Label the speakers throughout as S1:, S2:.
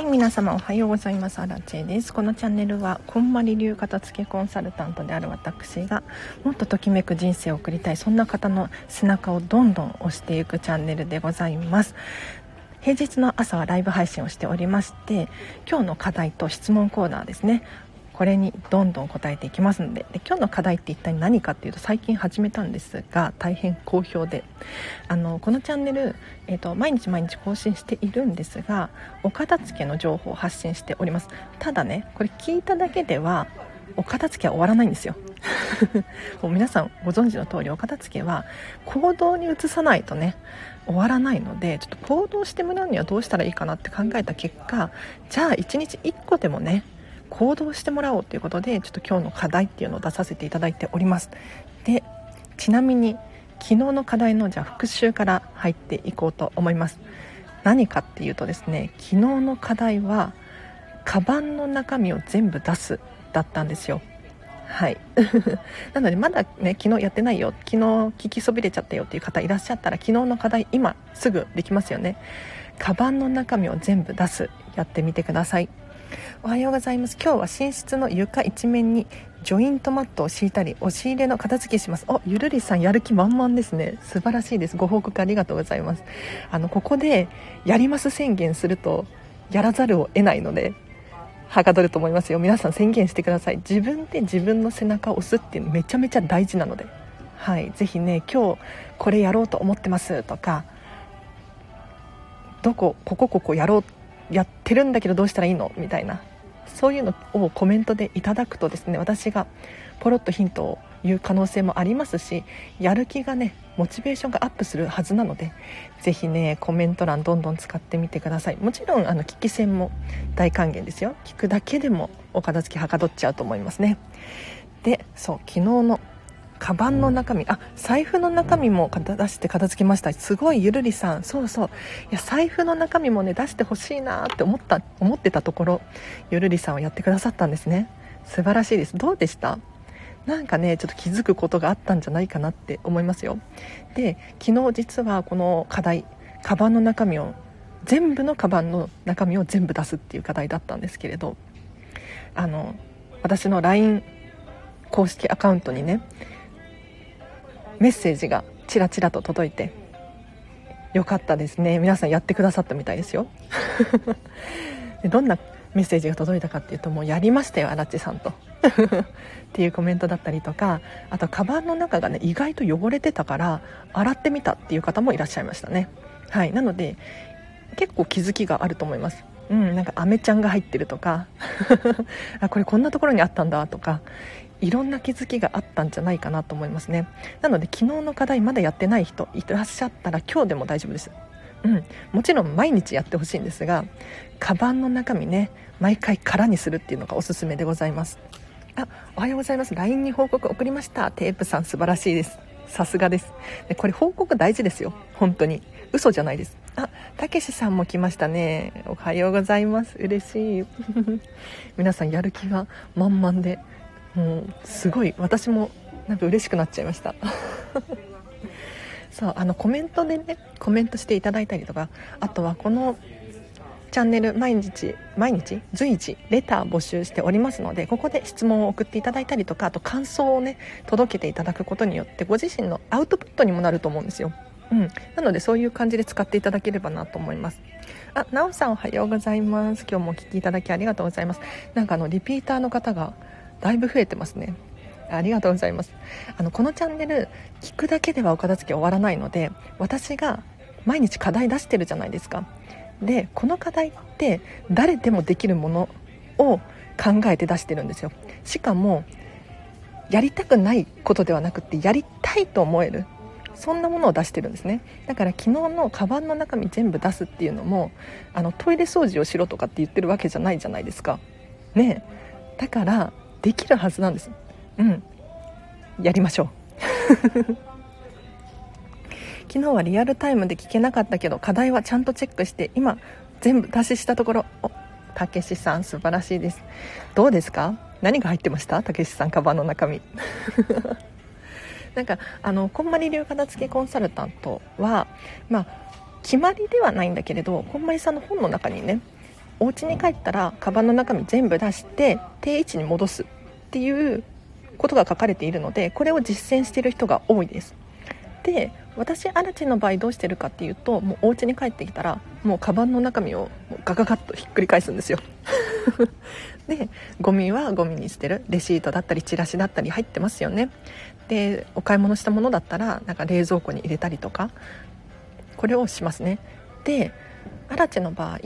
S1: はい皆様おはようございます。アラチェです。このチャンネルはこんまり流片付けコンサルタントである私がもっとときめく人生を送りたい。そんな方の背中をどんどん押していくチャンネルでございます。平日の朝はライブ配信をしておりまして今日の課題と質問コーナーですね。これにどんどん答えていきますのでで今日の課題って一体何かっていうと最近始めたんですが大変好評で。あのこのチャンネル、えーと、毎日毎日更新しているんですがお片付けの情報を発信しております。ただねこれ聞いただけではお片付けは終わらないんですよ。もう皆さんご存知の通りお片付けは行動に移さないとね終わらないのでちょっと行動してもらうにはどうしたらいいかなって考えた結果じゃあ1日1個でもね行動してもらおうということでちょっと今日の課題っていうのを出させていただいております。でちなみに昨日の課題のじゃあ復習から入っていこうと思います。何かっていうとですね昨日の課題はカバンの中身を全部出すだったんですよ。はい。なのでまだね昨日やってないよ。昨日聞きそびれちゃったよっていう方いらっしゃったら昨日の課題今すぐできますよね。カバンの中身を全部出す。やってみてください。おはようございます。今日は寝室の床一面にジョイントマットを敷いたり押し入れの片付けします。おゆるりさんやる気満々ですね。素晴らしいです。ご報告ありがとうございます。あのここでやります宣言するとやらざるを得ないのではかどると思いますよ。皆さん宣言してください。自分で自分の背中を押すっていうのめちゃめちゃ大事なので。はい。ぜひね今日これやろうと思ってますとかどこここここやろうやってるんだけどどうしたらいいの？みたいな。そういうのをコメントでいただくとですね私がポロッとヒントを言う可能性もありますしやる気がねモチベーションがアップするはずなのでぜひねコメント欄どんどん使ってみてください。もちろんあの聞き戦も大歓迎ですよ。聞くだけでもお片付けはかどっちゃうと思いますね。でそう昨日のカバンの中身。あ財布の中身も出して片付けました。すごいゆるりさん。そうそう。いや財布の中身もね出してほしいなって思った思ってたところゆるりさんはやってくださったんですね。素晴らしいです。どうでした？なんかねちょっと気づくことがあったんじゃないかなって思いますよ。で昨日実はこの課題カバンの中身を全部のカバンの中身を全部出すっていう課題だったんですけれどあの私の LINE 公式アカウントにねメッセージがちらちらと届いてよかったですね。皆さんやってくださったみたいですよ。で どんなメッセージが届いたかっていうともうやりましたよ荒地さんと。っていうコメントだったりとかあとカバンの中がね意外と汚れてたから洗ってみたっていう方もいらっしゃいましたね。はい。なので結構気づきがあると思います。うん、なんかアメちゃんが入ってるとか あこれこんなところにあったんだとかいろんな気づきがあったんじゃないかなと思いますね。なので昨日の課題まだやってない人いらっしゃったら今日でも大丈夫です。うん、もちろん毎日やってほしいんですがカバンの中身ね毎回空にするっていうのがおすすめでございます。あおはようございます。LINE に報告送りました。テープさん素晴らしいです。さすがです。でこれ報告大事ですよ。本当に。嘘じゃないです。あたけしさんも来ましたね。おはようございます。嬉しい。皆さんやる気が満々で。もうすごい私もなんか嬉しくなっちゃいました。そうあのコメントでねコメントしていただいたりとかあとはこのチャンネル毎日毎日随時レター募集しておりますのでここで質問を送っていただいたりとかあと感想をね届けていただくことによってご自身のアウトプットにもなると思うんですよ。うん、なのでそういう感じで使っていただければなと思います。あ、なおさんおはようございます。今日もお聞きいただきありがとうございます。なんかあのリピーターの方がだいぶ増えてますね。ありがとうございます。あのこのチャンネル聞くだけではお片付け終わらないので私が毎日課題出してるじゃないですか。でこの課題って誰でもできるものを考えて出してるんですよ。しかもやりたくないことではなくてやりたいと思えるそんなものを出してるんですね。だから昨日のカバンの中身全部出すっていうのもあのトイレ掃除をしろとかって言ってるわけじゃないじゃないですか。ねだからできるはずなんです。うん。やりましょう。昨日はリアルタイムで聞けなかったけど課題はちゃんとチェックして今全部達ししたところ。おたけしさん素晴らしいです。どうですか？何が入ってました？たけしさんカバンの中身。なんかあのこんまり流片付けコンサルタントはまあ決まりではないんだけれどこんまりさんの本の中にねお家に帰ったらカバンの中身全部出して定位置に戻すっていうことが書かれているのでこれを実践している人が多いです。で私アラチの場合どうしてるかっていうともうお家に帰ってきたらもうカバンの中身をガガガッとひっくり返すんですよ。でゴミはゴミに捨てる。レシートだったりチラシだったり入ってますよね。でお買い物したものだったらなんか冷蔵庫に入れたりとかこれをしますね。でアラチェの場合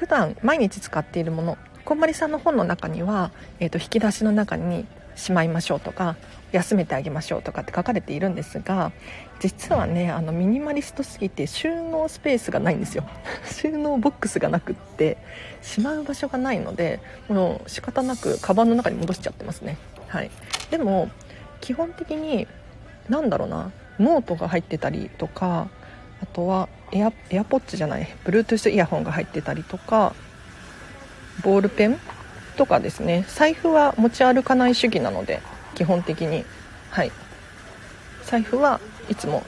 S1: 普段毎日使っているものこんまりさんの本の中には、えーと、引き出しの中にしまいましょうとか休めてあげましょうとかって書かれているんですが実はねあのミニマリストすぎて収納スペースがないんですよ。収納ボックスがなくってしまう場所がないのでもう仕方なくカバンの中に戻しちゃってますね。はい。でも基本的に何だろうなノートが入ってたりとかあとはエア AirPods じゃない Bluetooth イヤホンが入ってたりとかボールペンとかですね。財布は持ち歩かない主義なので基本的に。はい。財布はいつも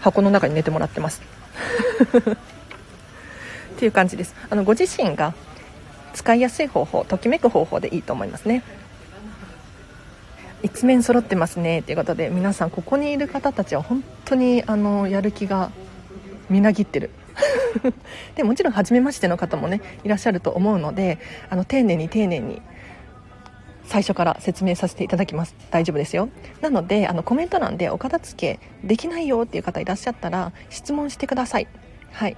S1: 箱の中に寝てもらってます。っていう感じです。あのご自身が使いやすい方法ときめく方法でいいと思いますね。一面揃ってますね。ということで皆さんここにいる方たちは本当にあのやる気がみなぎってる。でもちろん初めましての方もねいらっしゃると思うのであの丁寧に丁寧に最初から説明させていただきます。大丈夫ですよ。なのであのコメント欄でお片付けできないよっていう方いらっしゃったら質問してください。はい。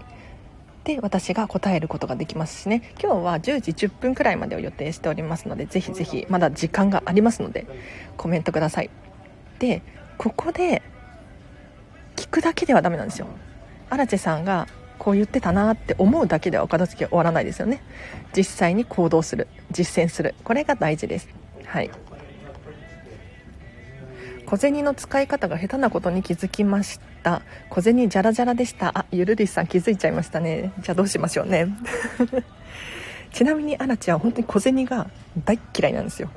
S1: で私が答えることができますしね。今日は10時10分くらいまでを予定しておりますのでぜひぜひまだ時間がありますのでコメントください。でここで聞くだけではダメなんですよ。アラチェさんがこう言ってたなって思うだけではお片付け終わらないですよね。実際に行動する実践する。これが大事です。はい。小銭の使い方が下手なことに気づきました。小銭じゃらじゃらでした。あゆるりさん気づいちゃいましたね。じゃあどうしましょうね。ちなみにアラチは本当に小銭が大嫌いなんですよ。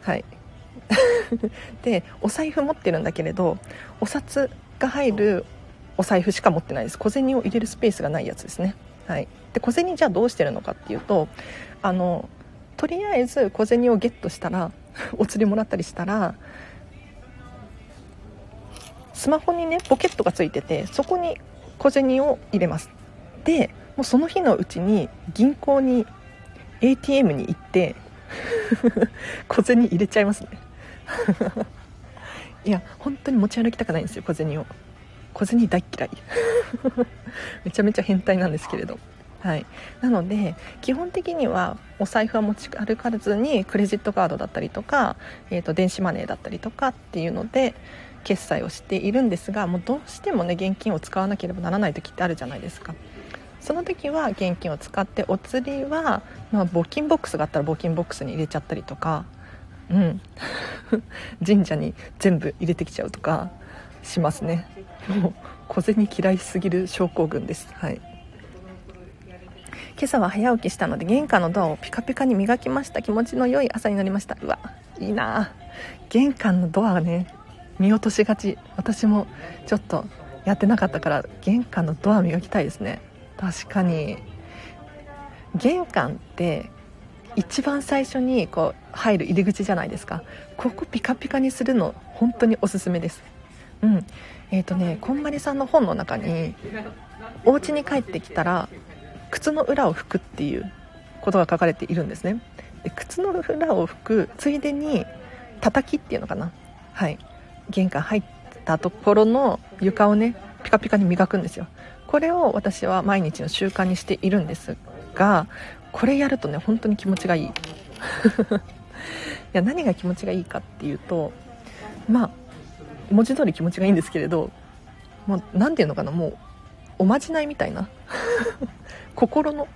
S1: はい。でお財布持ってるんだけれどお札が入るお財布しか持ってないです。小銭を入れるスペースがないやつですね。はい。で小銭じゃあどうしてるのかっていうとあのとりあえず小銭をゲットしたら お釣りもらったりしたらスマホにねポケットがついててそこに小銭を入れます。でもうその日のうちに銀行に ATM に行って 小銭入れちゃいますね。いや本当に持ち歩きたくないんですよ小銭を。小銭大嫌い。めちゃめちゃ変態なんですけれど。はい、なので基本的にはお財布は持ち歩かずにクレジットカードだったりとか、えー、と電子マネーだったりとかっていうので決済をしているんですがもうどうしてもね現金を使わなければならない時ってあるじゃないですか。その時は現金を使ってお釣りは、まあ、募金ボックスがあったら募金ボックスに入れちゃったりとかうん。神社に全部入れてきちゃうとかしますね。もう小銭嫌いすぎる症候群です。はい。今朝は早起きしたので玄関のドアをピカピカに磨きました。気持ちの良い朝になりました。うわいいな。玄関のドアね見落としがち。私もちょっとやってなかったから玄関のドア磨きたいですね。確かに。玄関って一番最初にこう入る入り口じゃないですか。ここピカピカにするの本当におすすめです。うん。えっ、ー、とねこんまりさんの本の中にお家に帰ってきたら靴の裏を拭くっていうことが書かれているんですね。で靴の裏を拭くついでに叩きっていうのかな。はい。玄関入ったところの床をねピカピカに磨くんですよ。これを私は毎日の習慣にしているんですがこれやるとね本当に気持ちがいい。いや何が気持ちがいいかっていうとまあ文字通り気持ちがいいんですけれどもう何て言うのかなもうおまじないみたいな。心の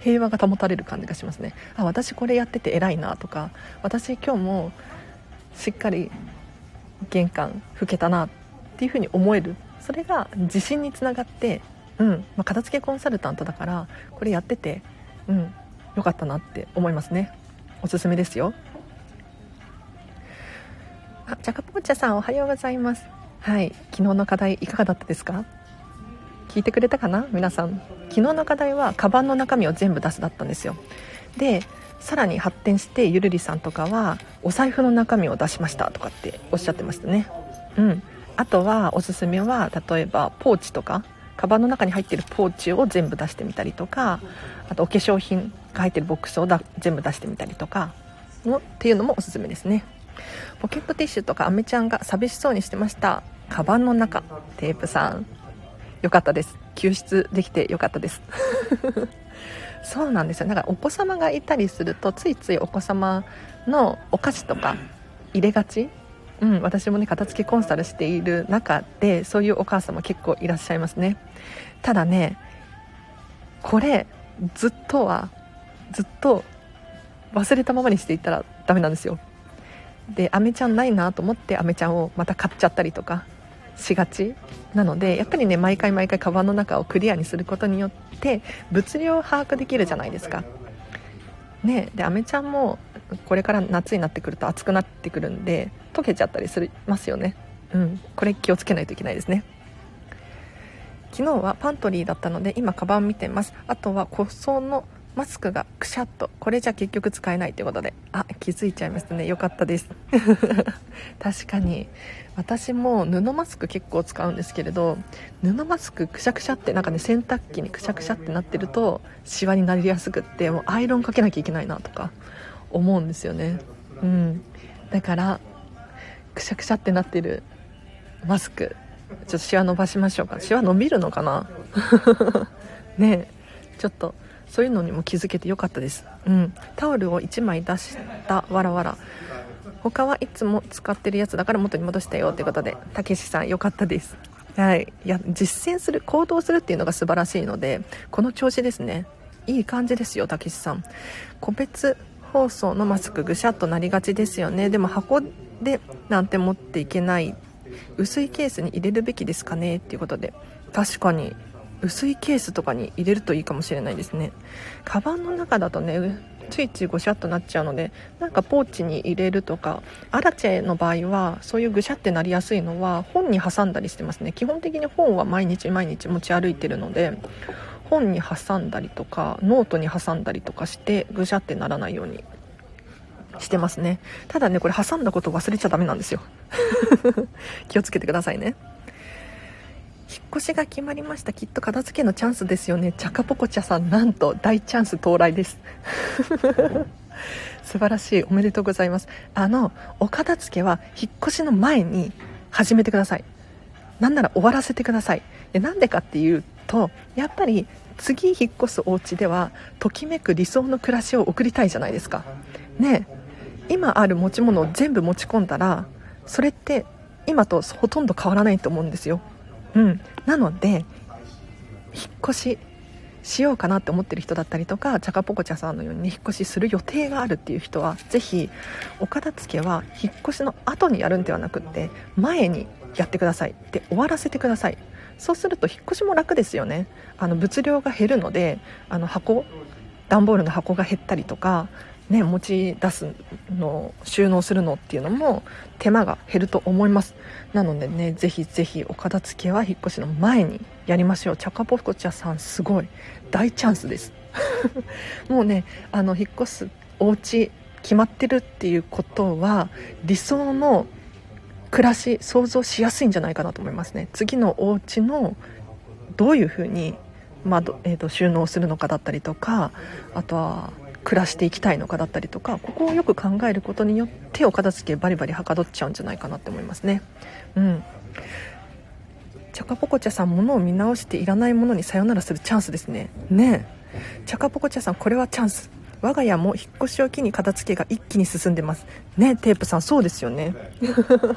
S1: 平和が保たれる感じがしますね。あ私これやってて偉いなとか私今日もしっかり玄関拭けたなっていうふうに思える。それが自信につながってうん、まあ、片付けコンサルタントだからこれやっててうん良かったなって思いますね。おすすめですよ。あジャカポーチャさんおはようございます。はい昨日の課題いかがだったですか？聞いてくれたかな？皆さん。昨日の課題はカバンの中身を全部出すだったんですよ。でさらに発展してゆるりさんとかはお財布の中身を出しましたとかっておっしゃってましたね。うん。あとはおすすめは例えばポーチとか。カバンの中に入ってるポーチを全部出してみたりとか。あとお化粧品が入ってるボックスをだ全部出してみたりとか。のっていうのもおすすめですね。ポケットティッシュとかアメちゃんが寂しそうにしてました。カバンの中テープさん。よかったです。救出できてよかったです。そうなんですよ。だからお子様がいたりするとついついお子様のお菓子とか入れがち？うん、私もね片付けコンサルしている中でそういうお母様結構いらっしゃいますね。ただねこれずっとはずっと忘れたままにしていったらダメなんですよ。でアメちゃんないなと思ってアメちゃんをまた買っちゃったりとかしがちなのでやっぱりね毎回毎回カバンの中をクリアにすることによって物量を把握できるじゃないですか。ねでアメちゃんもこれから夏になってくると暑くなってくるんで溶けちゃったりしますよね。うん。これ気をつけないといけないですね。昨日はパントリーだったので今カバン見てます。あとは個装のマスクがくしゃっとこれじゃ結局使えないということで。あ気づいちゃいましたね。よかったです。確かに。私も布マスク結構使うんですけれど布マスクくしゃくしゃってなんかね洗濯機にくしゃくしゃってなってるとシワになりやすくってもうアイロンかけなきゃいけないなとか思うんですよね。うん。だからくしゃくしゃってなってるマスクちょっとシワ伸ばしましょうか。シワ伸びるのかな？ね。えちょっとそういうのにも気づけてよかったです。うん。タオルを1枚出したわらわら。他はいつも使ってるやつだから元に戻したよということでたけしさんよかったです。はい。いや実践する行動するっていうのが素晴らしいのでこの調子ですね。いい感じですよたけしさん。個別包装のマスクぐしゃっとなりがちですよね。でも箱でなんて持っていけない薄いケースに入れるべきですかねっていうことで。確かに薄いケースとかに入れるといいかもしれないですね。カバンの中だとねついついぐしゃっとなっちゃうのでなんかポーチに入れるとかアラチェの場合はそういうぐしゃってなりやすいのは本に挟んだりしてますね。基本的に本は毎日毎日持ち歩いてるので本に挟んだりとかノートに挟んだりとかしてぐしゃってならないようにしてますね。ただねこれ挟んだこと忘れちゃダメなんですよ。気をつけてくださいね。引っ越しが決まりました。きっと片付けのチャンスですよね。チャカポコチャさんなんと大チャンス到来です。素晴らしい。おめでとうございます。あのお片付けは引っ越しの前に始めてください。なんなら終わらせてください。でなんでかっていうとやっぱり次引っ越すお家ではときめく理想の暮らしを送りたいじゃないですか。ね今ある持ち物を全部持ち込んだらそれって今とほとんど変わらないと思うんですよ。うん、なので引っ越ししようかなって思ってる人だったりとかチャカポコチャさんのように、引っ越しする予定があるっていう人はぜひお片付けは引っ越しの後にやるんではなくって前にやってくださいで終わらせてください。そうすると引っ越しも楽ですよね。あの物量が減るのであの箱段ボールの箱が減ったりとかね、持ち出すの収納するのっていうのも手間が減ると思います。なのでねぜひぜひお片付けは引っ越しの前にやりましょう。チャカポフコチャさんすごい。大チャンスです。もうねあの引っ越すお家決まってるっていうことは理想の暮らし想像しやすいんじゃないかなと思いますね。次のお家のどういうふうに、まあえーと収納するのかだったりとかあとは暮らしていきたいのかだったりとかここをよく考えることによってお片付けバリバリはかどっちゃうんじゃないかなって思いますね。うん。チャカポコチャさん物を見直していらないものにさよならするチャンスですね。ねえ。チャカポコチャさんこれはチャンス。我が家も引っ越しを機に片付けが一気に進んでます。ねテープさんそうですよね。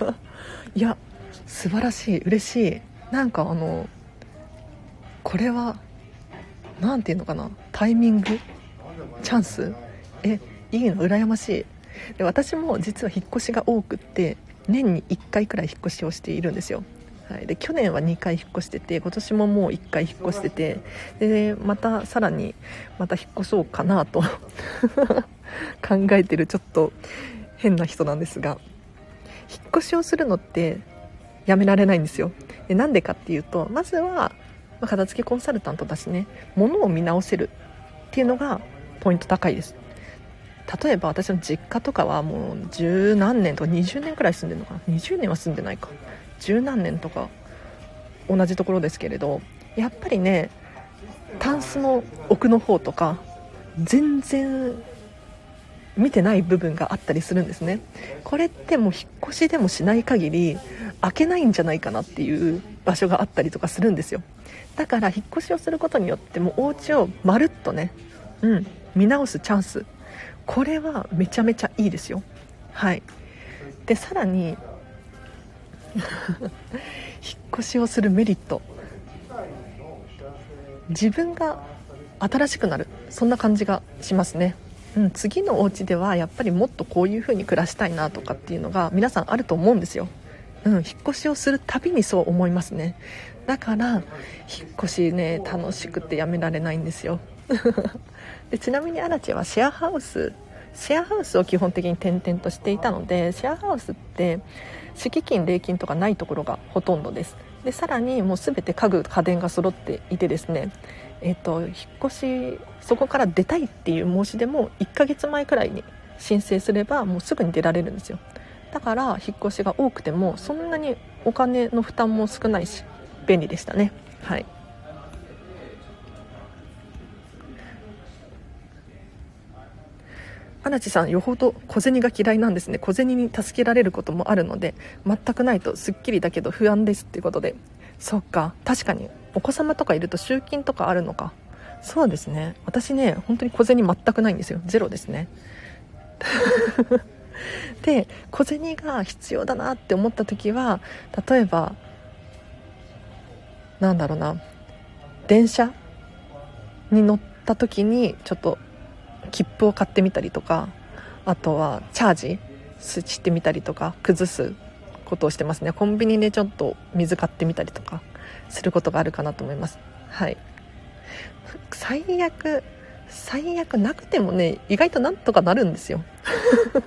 S1: いや素晴らしい。嬉しい。なんかあのこれは何て言うのかな。タイミングチャンス？えいいの？羨ましい。で私も実は引っ越しが多くって年に1回くらい引っ越しをしているんですよ。はい、で去年は2回引っ越してて今年ももう1回引っ越しててでまたさらにまた引っ越そうかなと 考えてるちょっと変な人なんですが引っ越しをするのってやめられないんですよ。でなんでかっていうとまずはまあ、片付けコンサルタントだしね物を見直せるっていうのがポイント高いです。例えば私の実家とかはもう十何年とか20年くらい住んでるのかな。20年は住んでないか。十何年とか同じところですけれどやっぱりねタンスの奥の方とか全然見てない部分があったりするんですね。これってもう引っ越しでもしない限り開けないんじゃないかなっていう場所があったりとかするんですよ。だから引っ越しをすることによってもうお家をまるっとねうん見直すチャンス。これはめちゃめちゃいいですよ。はい。でさらに 引っ越しをするメリット。自分が新しくなる。そんな感じがしますね。うん、次のお家ではやっぱりもっとこういう風に暮らしたいなとかっていうのが皆さんあると思うんですよ、うん、引っ越しをするたびにそう思いますね。だから引っ越しね楽しくてやめられないんですよ。でちなみにアラチはシェアハウスシェアハウスを基本的に転々としていたのでシェアハウスって敷金礼金とかないところがほとんどです。でさらにもう全て家具家電が揃っていてですねえっと、引っ越しそこから出たいっていう申し出も1ヶ月前くらいに申請すればもうすぐに出られるんですよ。だから引っ越しが多くてもそんなにお金の負担も少ないし便利でしたね。はい。ア地さんよほど小銭が嫌いなんですね。小銭に助けられることもあるので全くないとすっきりだけど不安ですっていうことで。そっか。確かにお子様とかいると集金とかあるのか。そうですね。私ね本当に小銭全くないんですよ。ゼロですね。で小銭が必要だなって思った時は例えばなんだろうな。電車に乗った時にちょっと切符を買ってみたりとかあとはチャージしてみたりとか崩すことをしてますね。コンビニでちょっと水買ってみたりとかすることがあるかなと思います。はい。最悪最悪なくてもね意外となんとかなるんですよ。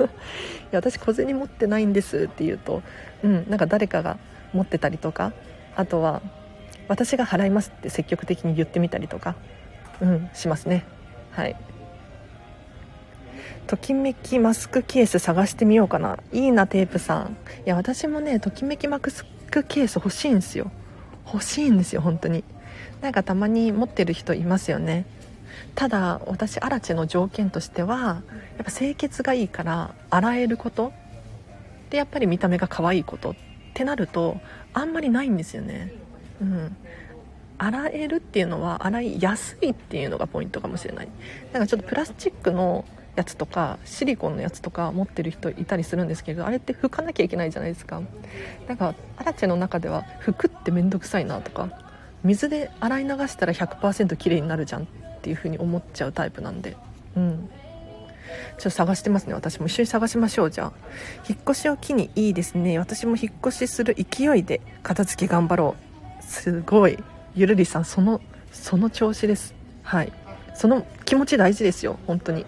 S1: いや私小銭持ってないんですって言うとうんなんか誰かが持ってたりとかあとは私が払いますって積極的に言ってみたりとかうんしますね。はい。ときめきマスクケース探してみようかな。いいなテープさん。いや私もねときめきマスクケース欲しいんですよ。欲しいんですよ本当に。なんかたまに持ってる人いますよね。ただ私アラチェの条件としてはやっぱ清潔がいいから洗えること。でやっぱり見た目が可愛いこと。ってなるとあんまりないんですよね。うん。洗えるっていうのは洗いやすいっていうのがポイントかもしれない。なんかちょっとプラスチックのやつとかシリコンのやつとか持ってる人いたりするんですけどあれって拭かなきゃいけないじゃないですか。だからアラチェの中では拭くって面倒くさいなとか水で洗い流したら100%綺麗になるじゃんっていう風に思っちゃうタイプなんで。うん。ちょっと探してますね私も。一緒に探しましょうじゃあ。引っ越しを機にいいですね。私も引っ越しする勢いで片付け頑張ろう。すごい。ゆるりさんそのその調子です。はい。その気持ち大事ですよ本当に。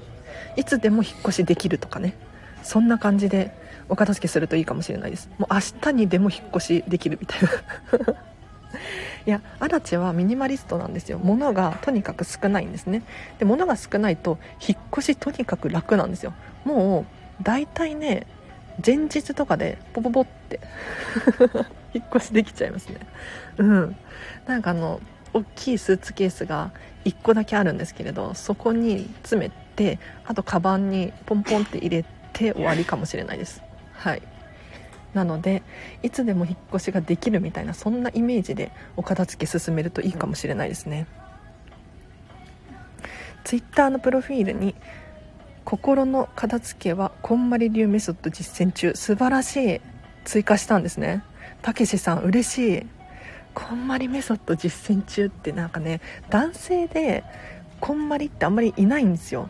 S1: いつでも引っ越しできるとかね。そんな感じでお片付けするといいかもしれないです。もう明日にでも引っ越しできるみたいな。いやアラチはミニマリストなんですよ。物がとにかく少ないんですね。で物が少ないと引っ越しとにかく楽なんですよ。もう大体ね前日とかでポポポって 引っ越しできちゃいますね。うん。なんかあの大きいスーツケースが1個だけあるんですけれどそこに詰めてあとカバンにポンポンって入れて終わりかもしれないです。はい。なのでいつでも引っ越しができるみたいなそんなイメージでお片付け進めるといいかもしれないですね。Twitter のプロフィールに心の片付けはこんまり流メソッド実践中素晴らしい追加したんですね。たけしさん嬉しい。こんまりメソッド実践中ってなんかね男性でこんまりってあんまりいないんですよ。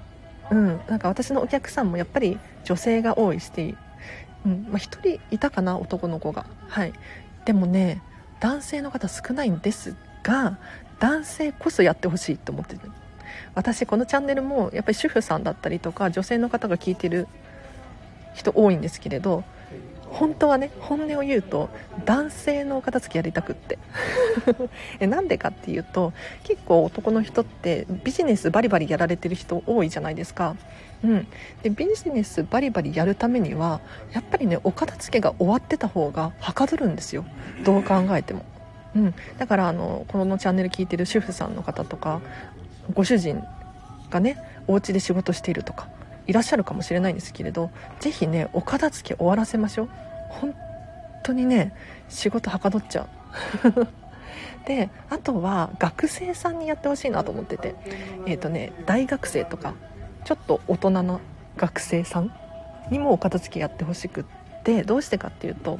S1: うんなんか私のお客さんもやっぱり女性が多いし、うんまあ、1人いたかな男の子が。はい。でもね男性の方少ないんですが男性こそやってほしいと思ってる。私このチャンネルもやっぱり主婦さんだったりとか女性の方が聞いてる人多いんですけれど本当はね本音を言うと男性のお片付けやりたくって。えなんでかっていうと結構男の人ってビジネスバリバリやられてる人多いじゃないですか、うん、でビジネスバリバリやるためにはやっぱりねお片付けが終わってた方がはかどるんですよ。どう考えても、うん、だからあのこのチャンネル聞いてる主婦さんの方とかご主人がねお家で仕事しているとかいらっしゃるかもしれないんですけれど是非ねお片付け終わらせましょう。本当にね仕事はかどっちゃう。であとは学生さんにやってほしいなと思ってて。えっ、ー、とね大学生とかちょっと大人の学生さんにもお片付けやってほしくってどうしてかっていうと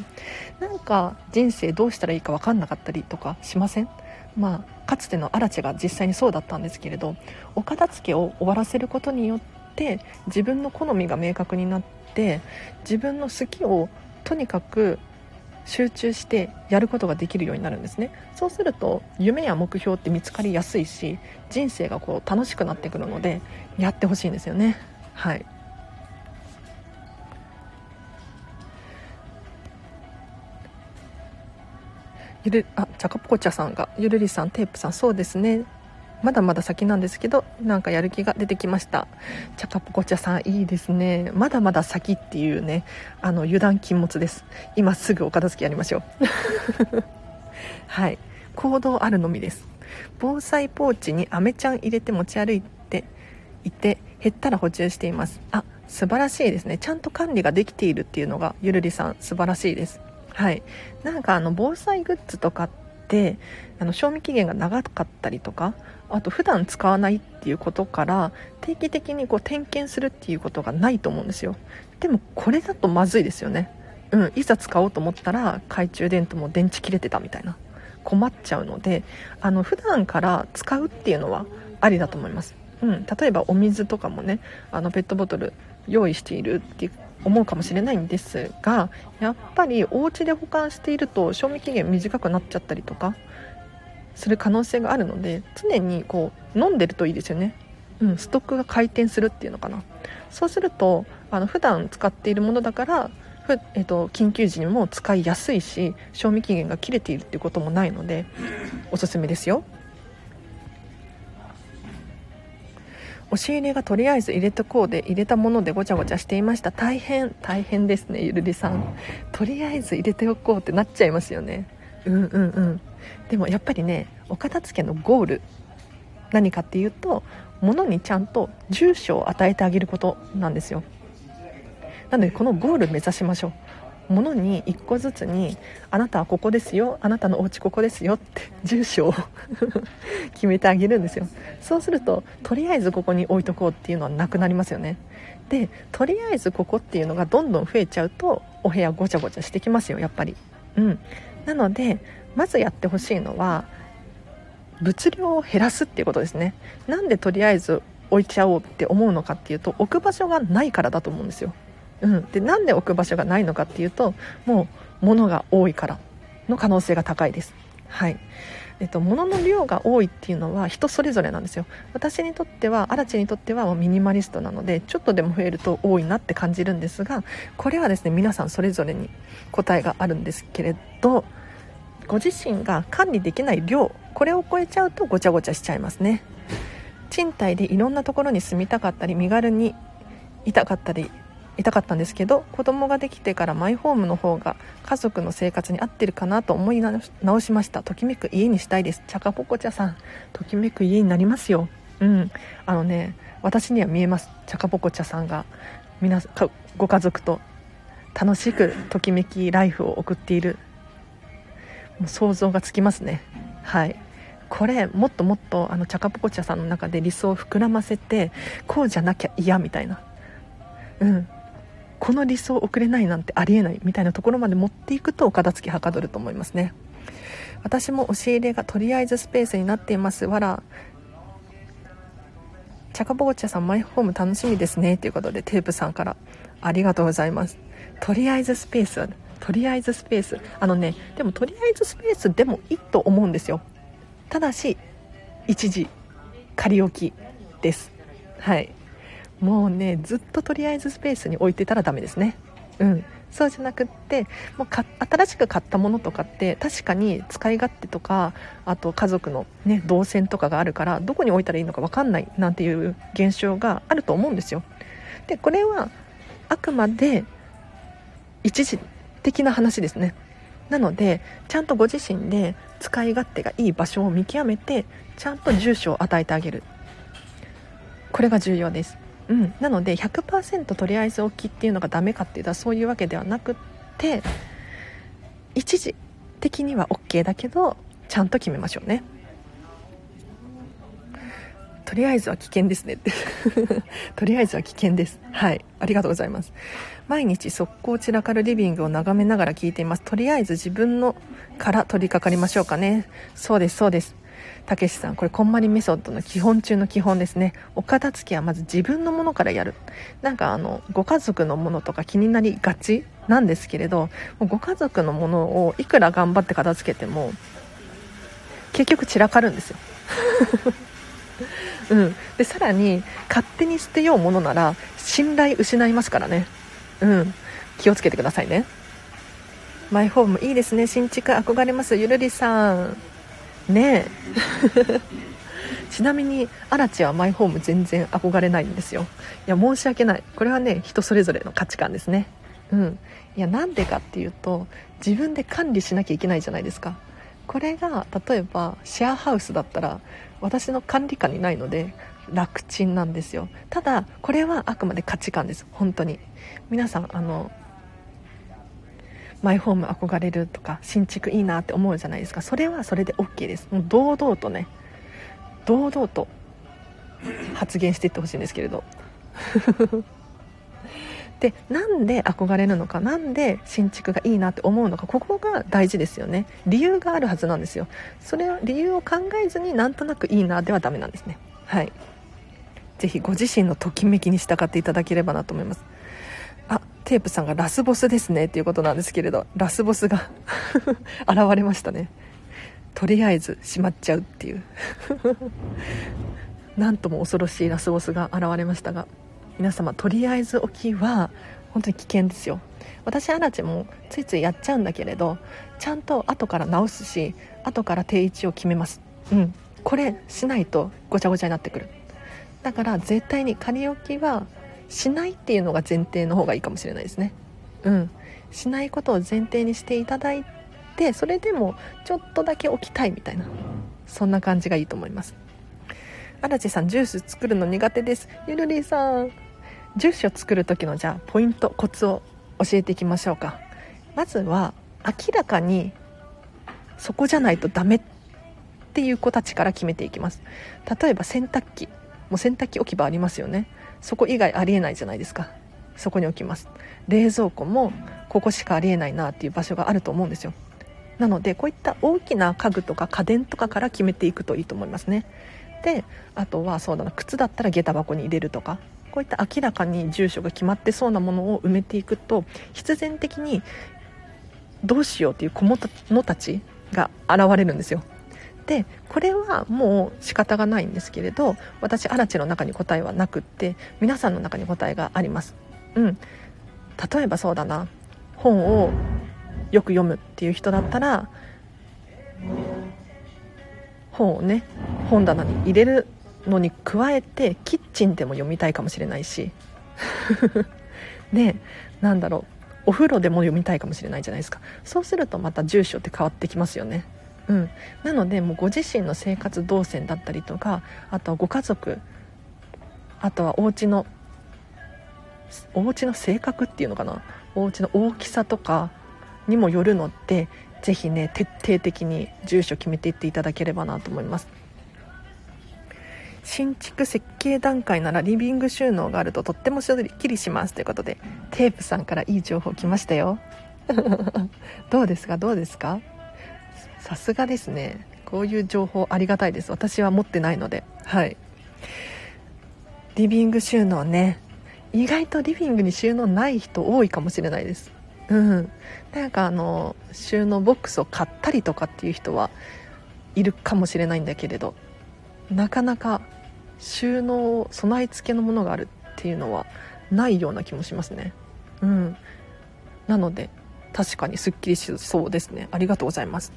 S1: なんか人生どうしたらいいか分かんなかったりとかしません？まあかつての荒地が実際にそうだったんですけれどお片付けを終わらせることによって自分の好みが明確になって自分の好きをとにかく集中してやることができるようになるんですね。そうすると夢や目標って見つかりやすいし人生がこう楽しくなってくるのでやってほしいんですよね。はい。ゆるあチャカポコチャさんがゆるりさんテープさんそうですね。まだまだ先なんですけどなんかやる気が出てきました。チャカポコチャさんいいですね。まだまだ先っていうねあの油断禁物です。今すぐお片付けやりましょう。はい。行動あるのみです。防災ポーチにアメちゃん入れて持ち歩いていて減ったら補充しています。あ素晴らしいですね。ちゃんと管理ができているっていうのがゆるりさん素晴らしいです。はい。なんかあの防災グッズとかってあの賞味期限が長かったりとかあと普段使わないっていうことから定期的にこう点検するっていうことがないと思うんですよ。でもこれだとまずいですよね。うんいざ使おうと思ったら懐中電灯も電池切れてたみたいな。困っちゃうのであの普段から使うっていうのはありだと思います、うん、例えばお水とかもねあのペットボトル用意しているって思うかもしれないんですがやっぱりお家で保管していると賞味期限短くなっちゃったりとかする可能性があるので常にこう飲んでるといいですよね、うん、ストックが回転するっていうのかな。そうするとあの普段使っているものだからふ、えーと、緊急時にも使いやすいし賞味期限が切れているっていうこともないのでおすすめですよ。押し入れがとりあえず入れとこうで入れたものでごちゃごちゃしていました。大変大変ですねゆるりさん。とりあえず入れておこうってなっちゃいますよね。うんうんうん。でもやっぱりねお片付けのゴール何かっていうと物にちゃんと住所を与えてあげることなんですよ。なのでこのゴール目指しましょう。物に1個ずつにあなたはここですよあなたのお家ここですよって住所を 決めてあげるんですよ。そうするととりあえずここに置いとこうっていうのはなくなりますよね。でとりあえずここっていうのがどんどん増えちゃうとお部屋ごちゃごちゃしてきますよやっぱり。うん。なのでまずやってほしいのは物量を減らすっていうことですね。なんでとりあえず置いちゃおうって思うのかっていうと置く場所がないからだと思うんですよ、うん、でなんで置く場所がないのかっていうともう物が多いからの可能性が高いです。はい。えっと、物の量が多いっていうのは人それぞれなんですよ。私にとっては荒地にとってはミニマリストなのでちょっとでも増えると多いなって感じるんですがこれはですね皆さんそれぞれに答えがあるんですけれどご自身が管理できない量これを超えちゃうとごちゃごちゃしちゃいますね。賃貸でいろんなところに住みたかったり身軽にいたかったりいたかったんですけど子供ができてからマイホームの方が家族の生活に合ってるかなと思い直しました。ときめく家にしたいです。チャカポコチャさん。ときめく家になりますよ。うん。あのね私には見えます。チャカポコチャさんが。皆ご家族と楽しくときめきライフを送っているもう想像がつきますね。はい。これもっともっとあのチャカポコチャさんの中で理想を膨らませてこうじゃなきゃ嫌みたいな。うん。この理想を送れないなんてありえないみたいなところまで持っていくとお片付きはかどると思いますね。私も押し入れがとりあえずスペースになっています。わらチャカポコチャさんマイホーム楽しみですね。ということでテープさんからありがとうございます。とりあえずスペースはとりあえずスペース。あのねでもとりあえずスペースでもいいと思うんですよ。ただし一時仮置きです。はい。もうねずっととりあえずスペースに置いてたらダメですね。うん。そうじゃなくってもう新しく買ったものとかって確かに使い勝手とかあと家族の、ね、動線とかがあるからどこに置いたらいいのか分かんないなんていう現象があると思うんですよ。でこれはあくまで一時的な話ですね。なのでちゃんとご自身で使い勝手がいい場所を見極めてちゃんと住所を与えてあげる。これが重要です。うん、なので100%とりあえず置きっていうのがダメかっていうとそういうわけではなくって一時的には OK だけどちゃんと決めましょうね。とりあえずは危険ですねって。とりあえずは危険です。はい。ありがとうございます。毎日速攻散らかるリビングを眺めながら聞いています。とりあえず自分のから取り掛かりましょうかね。そうですそうです。たけしさんこれこんまりメソッドの基本中の基本ですね。お片付けはまず自分のものからやる。なんかあのご家族のものとか気になりがちなんですけれどご家族のものをいくら頑張って片付けても結局散らかるんですよ。うん、でさらに勝手に捨てようものなら信頼失いますからね。うん。気をつけてくださいね。マイホームいいですね。新築憧れます。ゆるりさん。ねえ。ちなみにアラチはマイホーム全然憧れないんですよ。いや申し訳ない。これはね人それぞれの価値観ですね。うん。いやなんでかっていうと自分で管理しなきゃいけないじゃないですか。これが例えばシェアハウスだったら私の管理下にないので楽ちんなんですよ。ただこれはあくまで価値観です。本当に。皆さんあのマイホーム憧れるとか新築いいなって思うじゃないですか。それはそれで OK です。もう堂々とね堂々と発言していってほしいんですけれど。でなんで憧れるのかなんで新築がいいなって思うのかここが大事ですよね。理由があるはずなんですよ。それは理由を考えずになんとなくいいなではダメなんですね。はい。是非ご自身のときめきに従っていただければなと思います。あテープさんがラスボスですねっていうことなんですけれどラスボスが 現れましたね。とりあえずしまっちゃうっていう。なんとも恐ろしいラスボスが現れましたが。皆様とりあえず置きは本当に危険ですよ。私アラチもついついやっちゃうんだけれどちゃんと後から直すし後から定位置を決めます。うん。これしないとごちゃごちゃになってくる。だから絶対に仮置きはしないっていうのが前提の方がいいかもしれないですね。うん。しないことを前提にしていただいてそれでもちょっとだけ置きたいみたいなそんな感じがいいと思います。荒地さんジュース作るの苦手です。ゆるりさん。ジュースを作る時のじゃあポイントコツを教えていきましょうか。まずは明らかにそこじゃないとダメっていう子たちから決めていきます。例えば洗濯機。もう洗濯機置き場ありますよね。そこ以外ありえないじゃないですか。そこに置きます。冷蔵庫もここしかありえないなっていう場所があると思うんですよ。なのでこういった大きな家具とか家電とかから決めていくといいと思いますね。であとはそうだな靴だったら下駄箱に入れるとかこういった明らかに住所が決まってそうなものを埋めていくと必然的にどうしようっていう子者たちが現れるんですよ。でこれはもう仕方がないんですけれど私アラチの中に答えはなくって皆さんの中に答えがあります。うん。例えばそうだな本をよく読むっていう人だったら本をね本棚に入れるのに加えてキッチンでも読みたいかもしれないし。で なんだろう。お風呂でも読みたいかもしれないじゃないですか。そうするとまた住所って変わってきますよね。うん、なのでもうご自身の生活動線だったりとかあとはご家族あとはお家のお家の性格っていうのかな。お家の大きさとかにもよるのでぜひね徹底的に住所決めていっていただければなと思います。新築設計段階ならリビング収納があるととってもすっきりします。ということでテープさんからいい情報来ましたよ。どうですか？どうですか？さすがですね。こういう情報ありがたいです。私は持ってないので。はい。リビング収納ね。意外とリビングに収納ない人多いかもしれないです。うん。なんかあの収納ボックスを買ったりとかっていう人はいるかもしれないんだけれどなかなか収納備え付けのものがあるっていうのはないような気もしますね。うん。なので確かにすっきりしそうですね。ありがとうございます。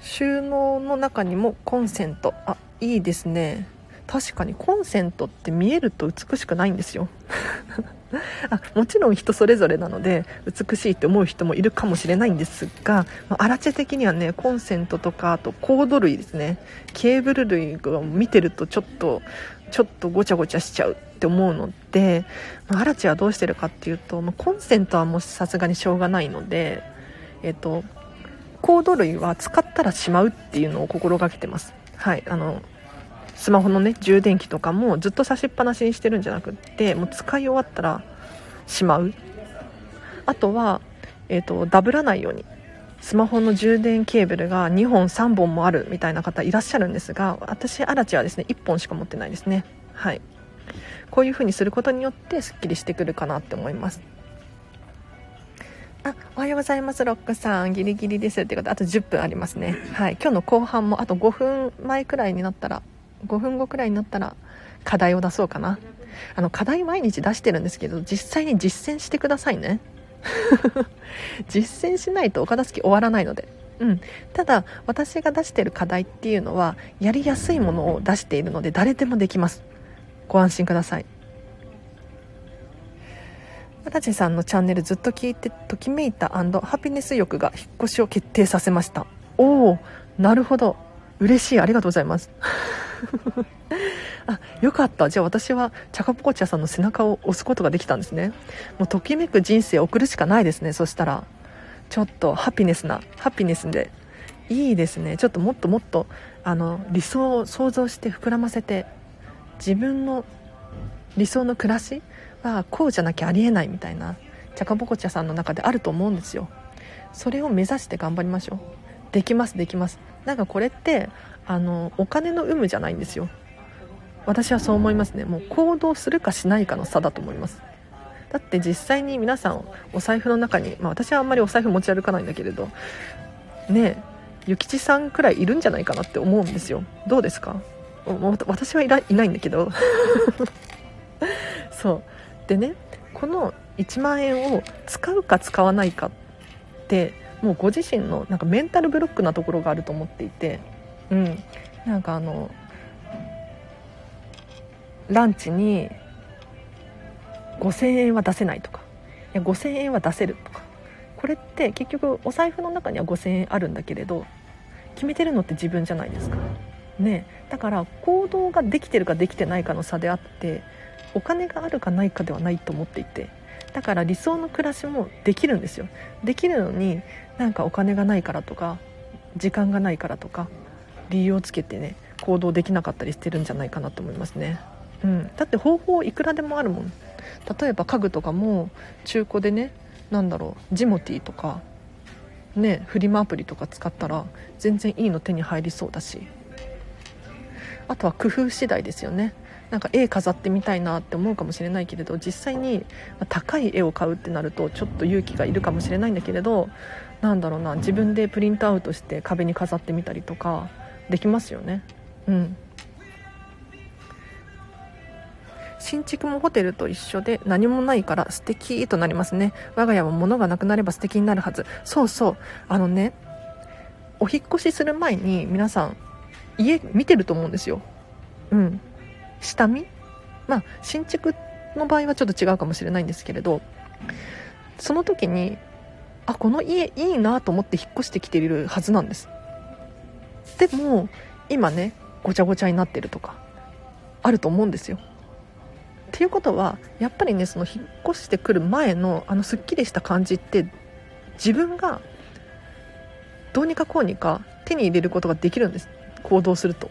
S1: 収納の中にもコンセント。あいいですね。確かにコンセントって見えると美しくないんですよ。あもちろん人それぞれなので美しいって思う人もいるかもしれないんですが、まあ、アラチェ的にはねコンセントとかあとコード類ですね。ケーブル類を見てるとちょっとちょっとごちゃごちゃしちゃうって思うので、まあ、アラチェはどうしてるかっていうと、まあ、コンセントはもうさすがにしょうがないのでえっ、とコード類は使ったらしまうっていうのを心がけてます。はいあのスマホのね充電器とかもずっと差しっぱなしにしてるんじゃなくってもう使い終わったらしまう。あとは、えーと、ダブらないようにスマホの充電ケーブルが2本3本もあるみたいな方いらっしゃるんですが私アラチはですね1本しか持ってないですね。はい。こういう風にすることによってすっきりしてくるかなって思います。あおはようございますロックさん。ギリギリですってこと。あと10分ありますね。はい。今日の後半もあと5分前くらいになったら5分後くらいになったら課題を出そうかな。あの課題毎日出してるんですけど実際に実践してくださいね。実践しないとお片付け終わらないので。うん、ただ私が出してる課題っていうのはやりやすいものを出しているので誰でもできます。ご安心ください。ラジさんのチャンネルずっと聞いてときめいたハピネス欲が引っ越しを決定させました。おおなるほど。嬉しい。ありがとうございます。あよかった。じゃあ私はチャカポコチャさんの背中を押すことができたんですね。もうときめく人生を送るしかないですね。そしたらちょっとハピネスなハピネスで。いいですね。ちょっともっともっとあの理想を想像して膨らませて自分の理想の暮らしはこうじゃなきゃありえないみたいなチャカポコチャさんの中であると思うんですよ。それを目指して頑張りましょう。できますできます。なんかこれってあのお金の有無じゃないんですよ。私はそう思いますね。もう行動するかしないかの差だと思います。だって実際に皆さんお財布の中に、まあ、私はあんまりお財布持ち歩かないんだけれどねえ諭吉さんくらいいるんじゃないかなって思うんですよ。どうですか？私はいないないんだけど。そう。でねこの1万円を使うか使わないかってもうご自身のなんかメンタルブロックなところがあると思っていて、うん、なんかあのランチに5000円は出せないとかいや5000円は出せるとかこれって結局お財布の中には5000円あるんだけれど決めてるのって自分じゃないですか。ね、だから行動ができてるかできてないかの差であってお金があるかないかではないと思っていてだから理想の暮らしもできるんですよ。できるのになんかお金がないからとか時間がないからとか理由をつけてね行動できなかったりしてるんじゃないかなと思いますね、うん、だって方法いくらでもあるもん。例えば家具とかも中古でね何だろうジモティーとかねフリマアプリとか使ったら全然いいの手に入りそうだし。あとは工夫次第ですよね。なんか絵飾ってみたいなって思うかもしれないけれど実際に高い絵を買うってなるとちょっと勇気がいるかもしれないんだけれどなんだろうな自分でプリントアウトして壁に飾ってみたりとかできますよね。うん。新築もホテルと一緒で何もないから素敵となりますね。我が家も物がなくなれば素敵になるはず。そうそう。あのねお引越しする前に皆さん家見てると思うんですよ。うん。下見？まあ新築の場合はちょっと違うかもしれないんですけれどその時にあこの家いいなと思って引っ越してきているはずなんです。でも今ねごちゃごちゃになってるとかあると思うんですよ。っていうことはやっぱりねその引っ越してくる前のあのすっきりした感じって自分がどうにかこうにか手に入れることができるんです。行動すると。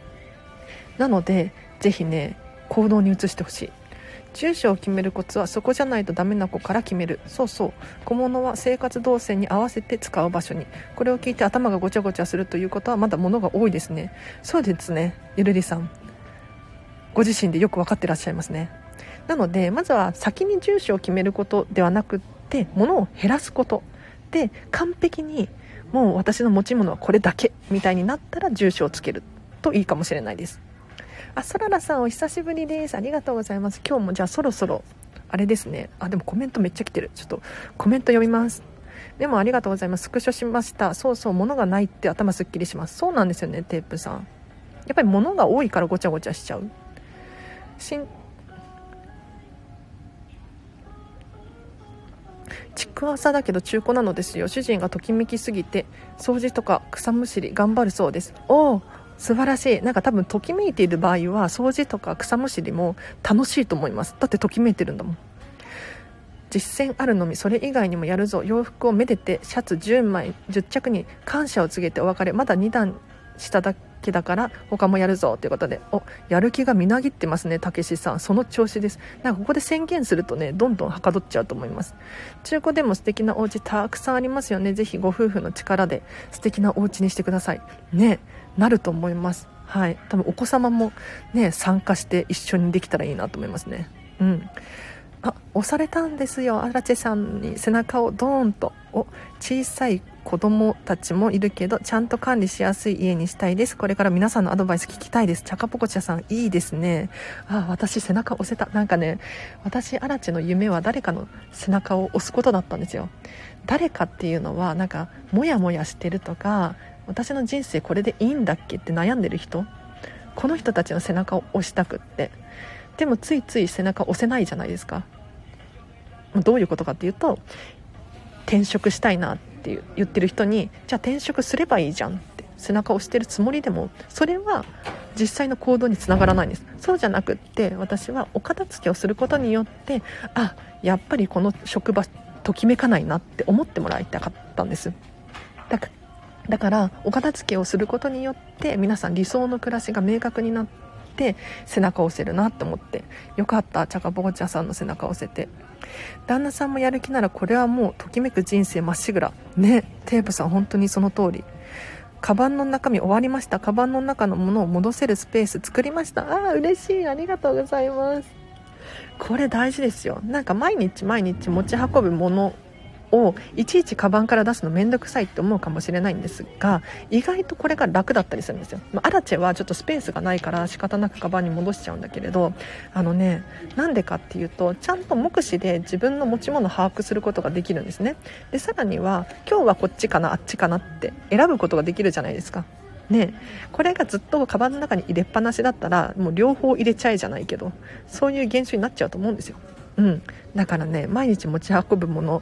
S1: なのでぜひね行動に移してほしい。住所を決めるコツはそこじゃないとダメな子から決める。そうそう。小物は生活動線に合わせて使う場所に。これを聞いて頭がごちゃごちゃするということはまだ物が多いですね。そうですね。ゆるりさん。ご自身でよく分かってらっしゃいますね。なのでまずは先に住所を決めることではなくって物を減らすこと。で完璧にもう私の持ち物はこれだけみたいになったら住所をつけるといいかもしれないです。あそららさんお久しぶりです。ありがとうございます。今日もじゃあそろそろあれですね。あでもコメントめっちゃ来てる。ちょっとコメント読みます。でもありがとうございます。スクショしました。そうそう物がないって頭すっきりします。そうなんですよねテープさん。やっぱり物が多いからごちゃごちゃしちゃう。しん築浅だけど中古なのですよ。主人がときめきすぎて掃除とか草むしり頑張るそうです。おお素晴らしい。なんか多分ときめいている場合は掃除とか草むしりも楽しいと思います。だってときめいてるんだもん。実践あるのみそれ以外にもやるぞ。洋服をめでてシャツ10枚10着に感謝を告げてお別れ。まだ2段下だけだから他もやるぞということでおやる気がみなぎってますねたけしさん。その調子です。なんかここで宣言するとねどんどんはかどっちゃうと思います。中古でも素敵なお家たくさんありますよね。ぜひご夫婦の力で素敵なお家にしてください。ねなると思います。はい。多分お子様もね参加して一緒にできたらいいなと思いますね。うん。あ押されたんですよ。アラチェさんに背中をドーンと。お小さい子供たちもいるけどちゃんと管理しやすい家にしたいです。これから皆さんのアドバイス聞きたいです。チャカポコチャさんいいですね。あ私背中押せた。なんかね私アラチェの夢は誰かの背中を押すことだったんですよ。誰かっていうのはなんかモヤモヤしてるとか私の人生これでいいんだっけって悩んでる人。この人たちの背中を押したくって。でもついつい背中押せないじゃないですか。どういうことかっていうと転職したいなって言ってる人にじゃあ転職すればいいじゃんって背中を押してるつもりでもそれは実際の行動につながらないんです。そうじゃなくって私はお片付けをすることによってあやっぱりこの職場ときめかないなって思ってもらいたかったんです。だだからお片付けをすることによって皆さん理想の暮らしが明確になって背中を押せるなって思ってよかったチャカポコチャさんの背中を押せて。旦那さんもやる気ならこれはもうときめく人生まっしぐら。ねテープさん本当にその通り。カバンの中身終わりました。カバンの中のものを戻せるスペース作りました。ああ嬉しい。ありがとうございます。これ大事ですよ。なんか毎日毎日持ち運ぶものをいちいちカバンから出すの面倒くさいって思うかもしれないんですが意外とこれが楽だったりするんですよ、まあ、アラチェはちょっとスペースがないから仕方なくカバンに戻しちゃうんだけれどあのねなんでかっていうとちゃんと目視で自分の持ち物を把握することができるんですね。でさらには今日はこっちかなあっちかなって選ぶことができるじゃないですか。ね、これがずっとカバンの中に入れっぱなしだったらもう両方入れちゃえじゃないけどそういう現象になっちゃうと思うんですよ、うん、だからね毎日持ち運ぶもの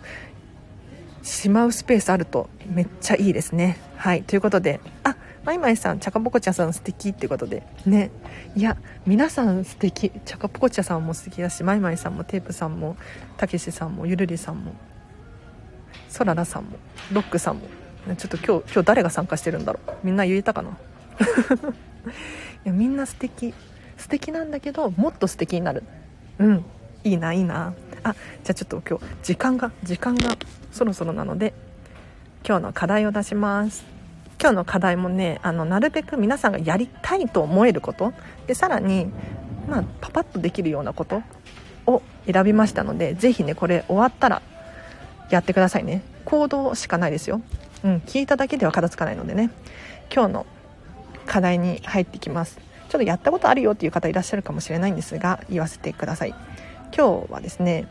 S1: しまうスペースあるとめっちゃいいですね。はい。ということであマイマイさんチャカポコチャさん素敵ってことで。ね。いや皆さん素敵。チャカポコチャさんも素敵だしマイマイさんもテープさんもたけしさんもゆるりさんもそららさんもロックさんも。ちょっと今日今日誰が参加してるんだろう。みんな言えたかな？いやみんな素敵。素敵なんだけどもっと素敵になる。うん。いいないいな。あじゃあちょっと今日時間が時間がそろそろなので今日の課題を出します。今日の課題もねあのなるべく皆さんがやりたいと思えること。でさらに、まあ、パパッとできるようなこと。を選びましたので是非ねこれ終わったらやってくださいね。行動しかないですよ、うん、聞いただけでは片付かないのでね。今日の課題に入ってきます。ちょっとやったことあるよっていう方いらっしゃるかもしれないんですが言わせてください。今日はですね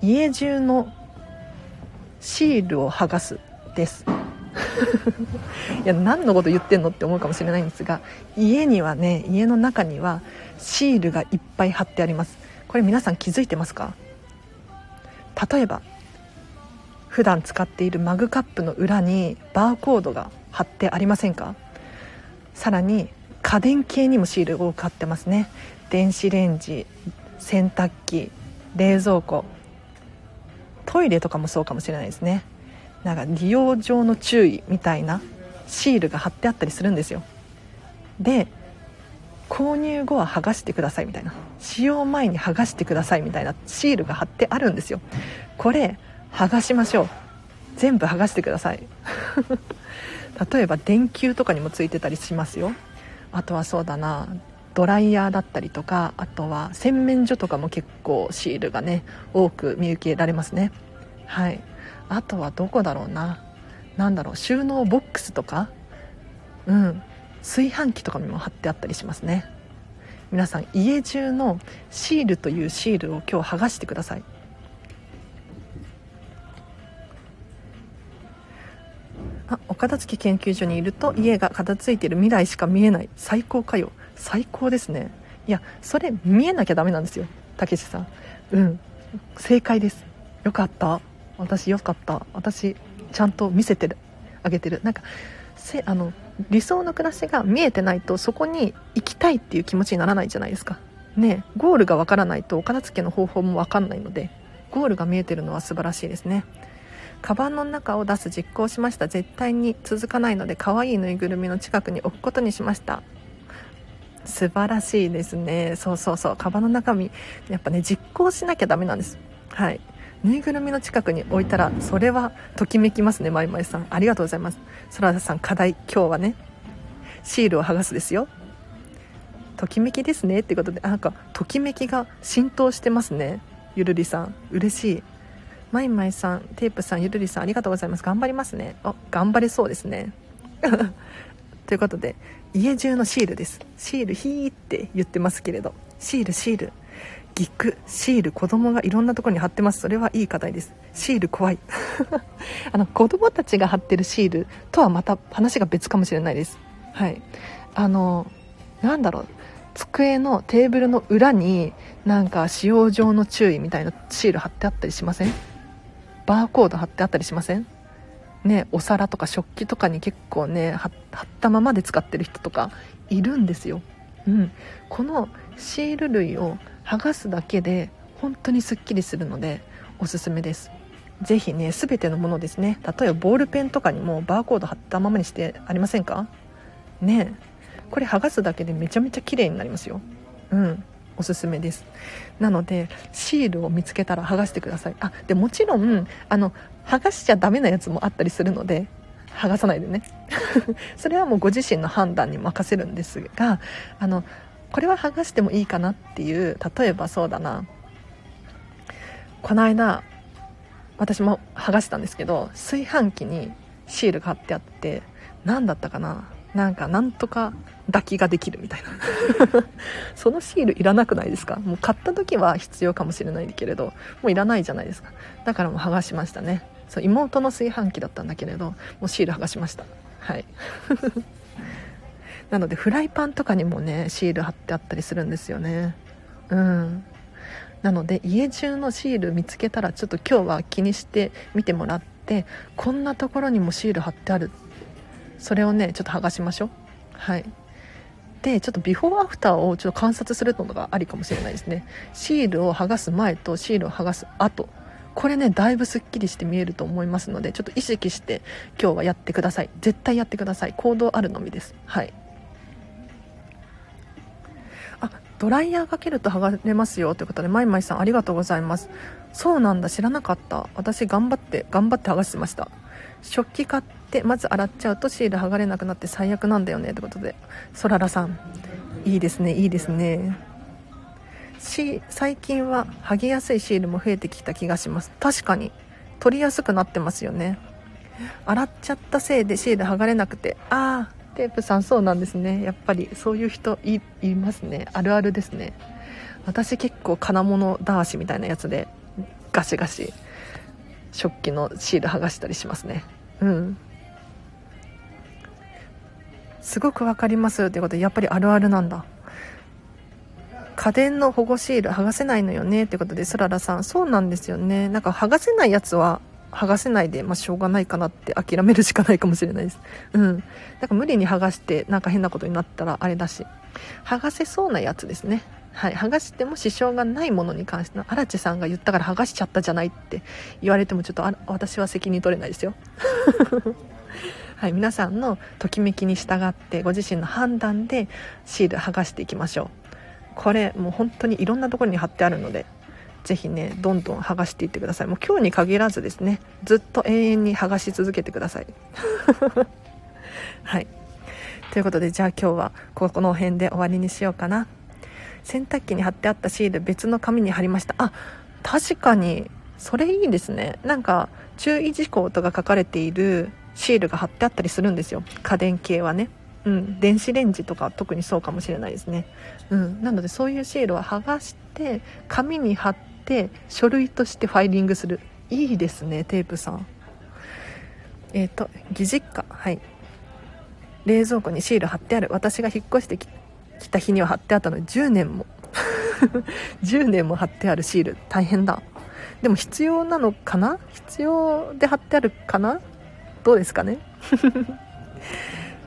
S1: 家中のシールを剥がすです。いや何のこと言ってんのって思うかもしれないんですが家にはね家の中にはシールがいっぱい貼ってあります。これ皆さん気づいてますか？例えば普段使っているマグカップの裏にバーコードが貼ってありませんか？さらに家電系にもシールを貼ってますね。電子レンジ洗濯機冷蔵庫トイレとかもそうかもしれないですね。なんか利用上の注意みたいなシールが貼ってあったりするんですよ。で購入後は剥がしてくださいみたいな。使用前に剥がしてくださいみたいなシールが貼ってあるんですよ。これ剥がしましょう。全部剥がしてください。例えば電球とかにもついてたりしますよ。あとはそうだなドライヤーだったりとかあとは洗面所とかも結構シールがね多く見受けられますね。はい。あとはどこだろうな。何だろう。収納ボックスとか。うん。炊飯器とかにも貼ってあったりしますね。皆さん家中のシールというシールを今日剥がしてください。あお片付け研究所にいると家が片付いている未来しか見えない。最高かよ。最高ですね。いやそれ見えなきゃダメなんですよ。たけしさん。うん。正解です。よかった。私よかった。私ちゃんと見せてるあげてる。なんかせあの理想の暮らしが見えてないとそこに行きたいっていう気持ちにならないじゃないですか。ねゴールがわからないとお片付けの方法もわかんないのでゴールが見えてるのは素晴らしいですね。カバンの中を出す実行しました。絶対に続かないので可愛いぬいぐるみの近くに置くことにしました。素晴らしいですね。そうそうそう。カバンの中身やっぱね実行しなきゃダメなんです。はい。ぬいぐるみの近くに置いたらそれはときめきますねまいまいさん。ありがとうございます。空田さん課題今日はねシールを剥がすですよ。ときめきですね。ってことでなんかときめきが浸透してますね。ゆるりさん嬉しい。まいまいさんテープさんゆるりさんありがとうございます。頑張りますね。あ頑張れそうですね。ということで家中のシールです。シールヒーって言ってますけれど。シールシール。ギク。シール子供がいろんなところに貼ってます。それはいい課題です。シール怖い。あの子供たちが貼ってるシールとはまた話が別かもしれないです。はい。あのなんだろう。机のテーブルの裏になんか使用上の注意みたいなシール貼ってあったりしません？バーコード貼ってあったりしません？ねお皿とか食器とかに結構ね貼ったままで使ってる人とかいるんですよ。うん。このシール類を剥がすだけで本当にすっきりするのでおすすめです。是非ね全てのものですね。例えばボールペンとかにもバーコード貼ったままにしてありませんか？ね。これ剥がすだけでめちゃめちゃ綺麗になりますよ。うん。おすすめです。なのでシールを見つけたら剥がしてください。あでもちろんあの剥がしちゃダメなやつもあったりするので剥がさないでね。それはもうご自身の判断に任せるんですがあのこれは剥がしてもいいかなっていう例えばそうだな。この間私も剥がしたんですけど炊飯器にシールが貼ってあって何だったかな。なんかなんとか抱きができるみたいな。そのシールいらなくないですか？もう買った時は必要かもしれないけれどもういらないじゃないですか。だからもう剥がしましたね。そう妹の炊飯器だったんだけれどもうシール剥がしました。はい。なのでフライパンとかにもねシール貼ってあったりするんですよね。うん。なので家中のシール見つけたらちょっと今日は気にして見てもらってこんなところにもシール貼ってある。それをねちょっと剥がしましょう。はい。でちょっとビフォーアフターをちょっと観察するのがありかもしれないですね。シールを剥がす前とシールを剥がす後。これねだいぶすっきりして見えると思いますのでちょっと意識して今日はやってください。絶対やってください。行動あるのみです。はい。あドライヤーかけると剥がれますよということでまいまいさんありがとうございます。そうなんだ知らなかった。私頑張って頑張って剥がしてました。食器買ってまず洗っちゃうとシール剥がれなくなって最悪なんだよねということで。そららさんいいですねいいですね。し最近は剥げやすいシールも増えてきた気がします。確かに。取りやすくなってますよね。洗っちゃったせいでシール剥がれなくて。ああテープさんそうなんですね。やっぱりそういう人いますね。あるあるですね。私結構金物男子みたいなやつでガシガシ食器のシール剥がしたりしますね。うん。すごく分かりますということでやっぱりあるあるなんだ。家電の保護シール剥がせないのよねってことでスララさんそうなんですよねなんか剥がせないやつは剥がせないで、まあ、しょうがないかなって諦めるしかないかもしれないです。うん。だか無理に剥がしてなんか変なことになったらあれだし、剥がせそうなやつですね。はい。剥がしても支障がないものに関しての、荒地さんが言ったから剥がしちゃったじゃないって言われてもちょっとあ私は責任取れないですよ。はい。皆さんのときめきに従ってご自身の判断でシール剥がしていきましょう。これもう本当にいろんなところに貼ってあるのでぜひねどんどん剥がしていってください。もう今日に限らずですねずっと永遠に剥がし続けてください。はい。ということでじゃあ今日はここの辺で終わりにしようかな。洗濯機に貼ってあったシール別の紙に貼りました。あ確かにそれいいですね。なんか注意事項とか書かれているシールが貼ってあったりするんですよ。家電系はね。うん、電子レンジとか特にそうかもしれないですね、うん、なのでそういうシールは剥がして紙に貼って書類としてファイリングする。いいですねテープさん。えっ、ー、と義実家はい。冷蔵庫にシール貼ってある。私が引っ越してきた日には貼ってあったの。に10年も。10年も貼ってあるシール。大変だ。でも必要なのかな？必要で貼ってあるかな？どうですかね？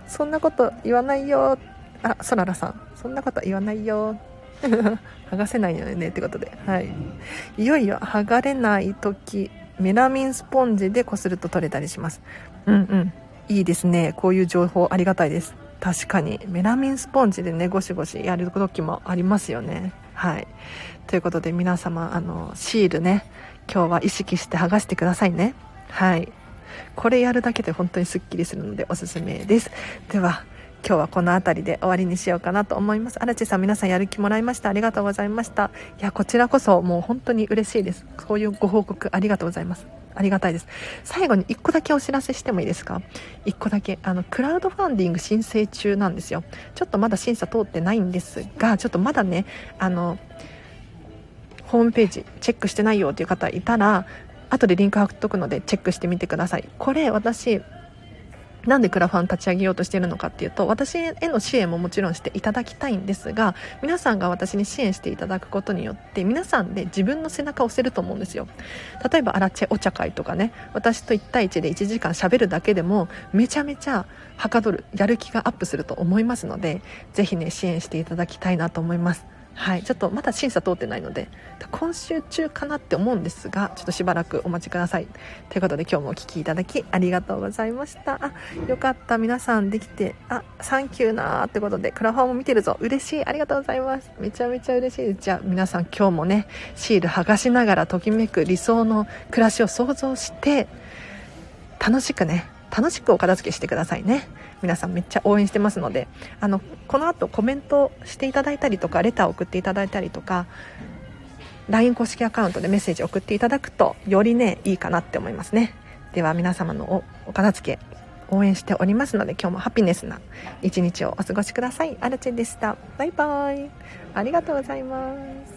S1: そんなこと言わないよ。あそららさん。そんなこと言わないよ。剥がせないよねってことで。はい。いよいよ剥がれない時。メラミンスポンジでこすると取れたりします。うんうん。いいですね。こういう情報ありがたいです。確かに。メラミンスポンジでねゴシゴシやる時もありますよね。はい。ということで皆様あのシールね今日は意識して剥がしてくださいね。はい。これやるだけで本当にすっきりするのでおすすめです。では今日はこの辺りで終わりにしようかなと思います。荒地さん皆さんやる気もらいました。ありがとうございました。いやこちらこそもう本当に嬉しいです。こういうご報告ありがとうございます。ありがたいです。最後に1個だけお知らせしてもいいですか？1個だけ。あのクラウドファンディング申請中なんですよ。ちょっとまだ審査通ってないんですがちょっとまだねあのホームページチェックしてないよっていう方いたら後でリンク貼っとくのでチェックしてみてください。これ私なんでクラファン立ち上げようとしてるのかっていうと私への支援ももちろんしていただきたいんですが皆さんが私に支援していただくことによって皆さんで自分の背中を押せると思うんですよ。例えばアラチェお茶会とかね私と1対1で1時間しゃべるだけでもめちゃめちゃはかどるやる気がアップすると思いますのでぜひね支援していただきたいなと思います。はい、ちょっとまだ審査通ってないので今週中かなって思うんですがちょっとしばらくお待ちください。ということで今日もお聴きいただきありがとうございました。あよかった皆さんできてあサンキューなーってことでクラファンも見てるぞ。嬉しい。ありがとうございます。めちゃめちゃ嬉しいじゃあ皆さん今日もねシール剥がしながらときめく理想の暮らしを想像して楽しくね楽しくお片付けしてくださいね。皆さんめっちゃ応援してますのであのこの後コメントしていただいたりとかレターを送っていただいたりとか LINE 公式アカウントでメッセージ送っていただくとよりねいいかなって思いますね。では皆様のお片付け応援しておりますので今日もハピネスな一日をお過ごしください。アルチェでした。バイバイ。ありがとうございます。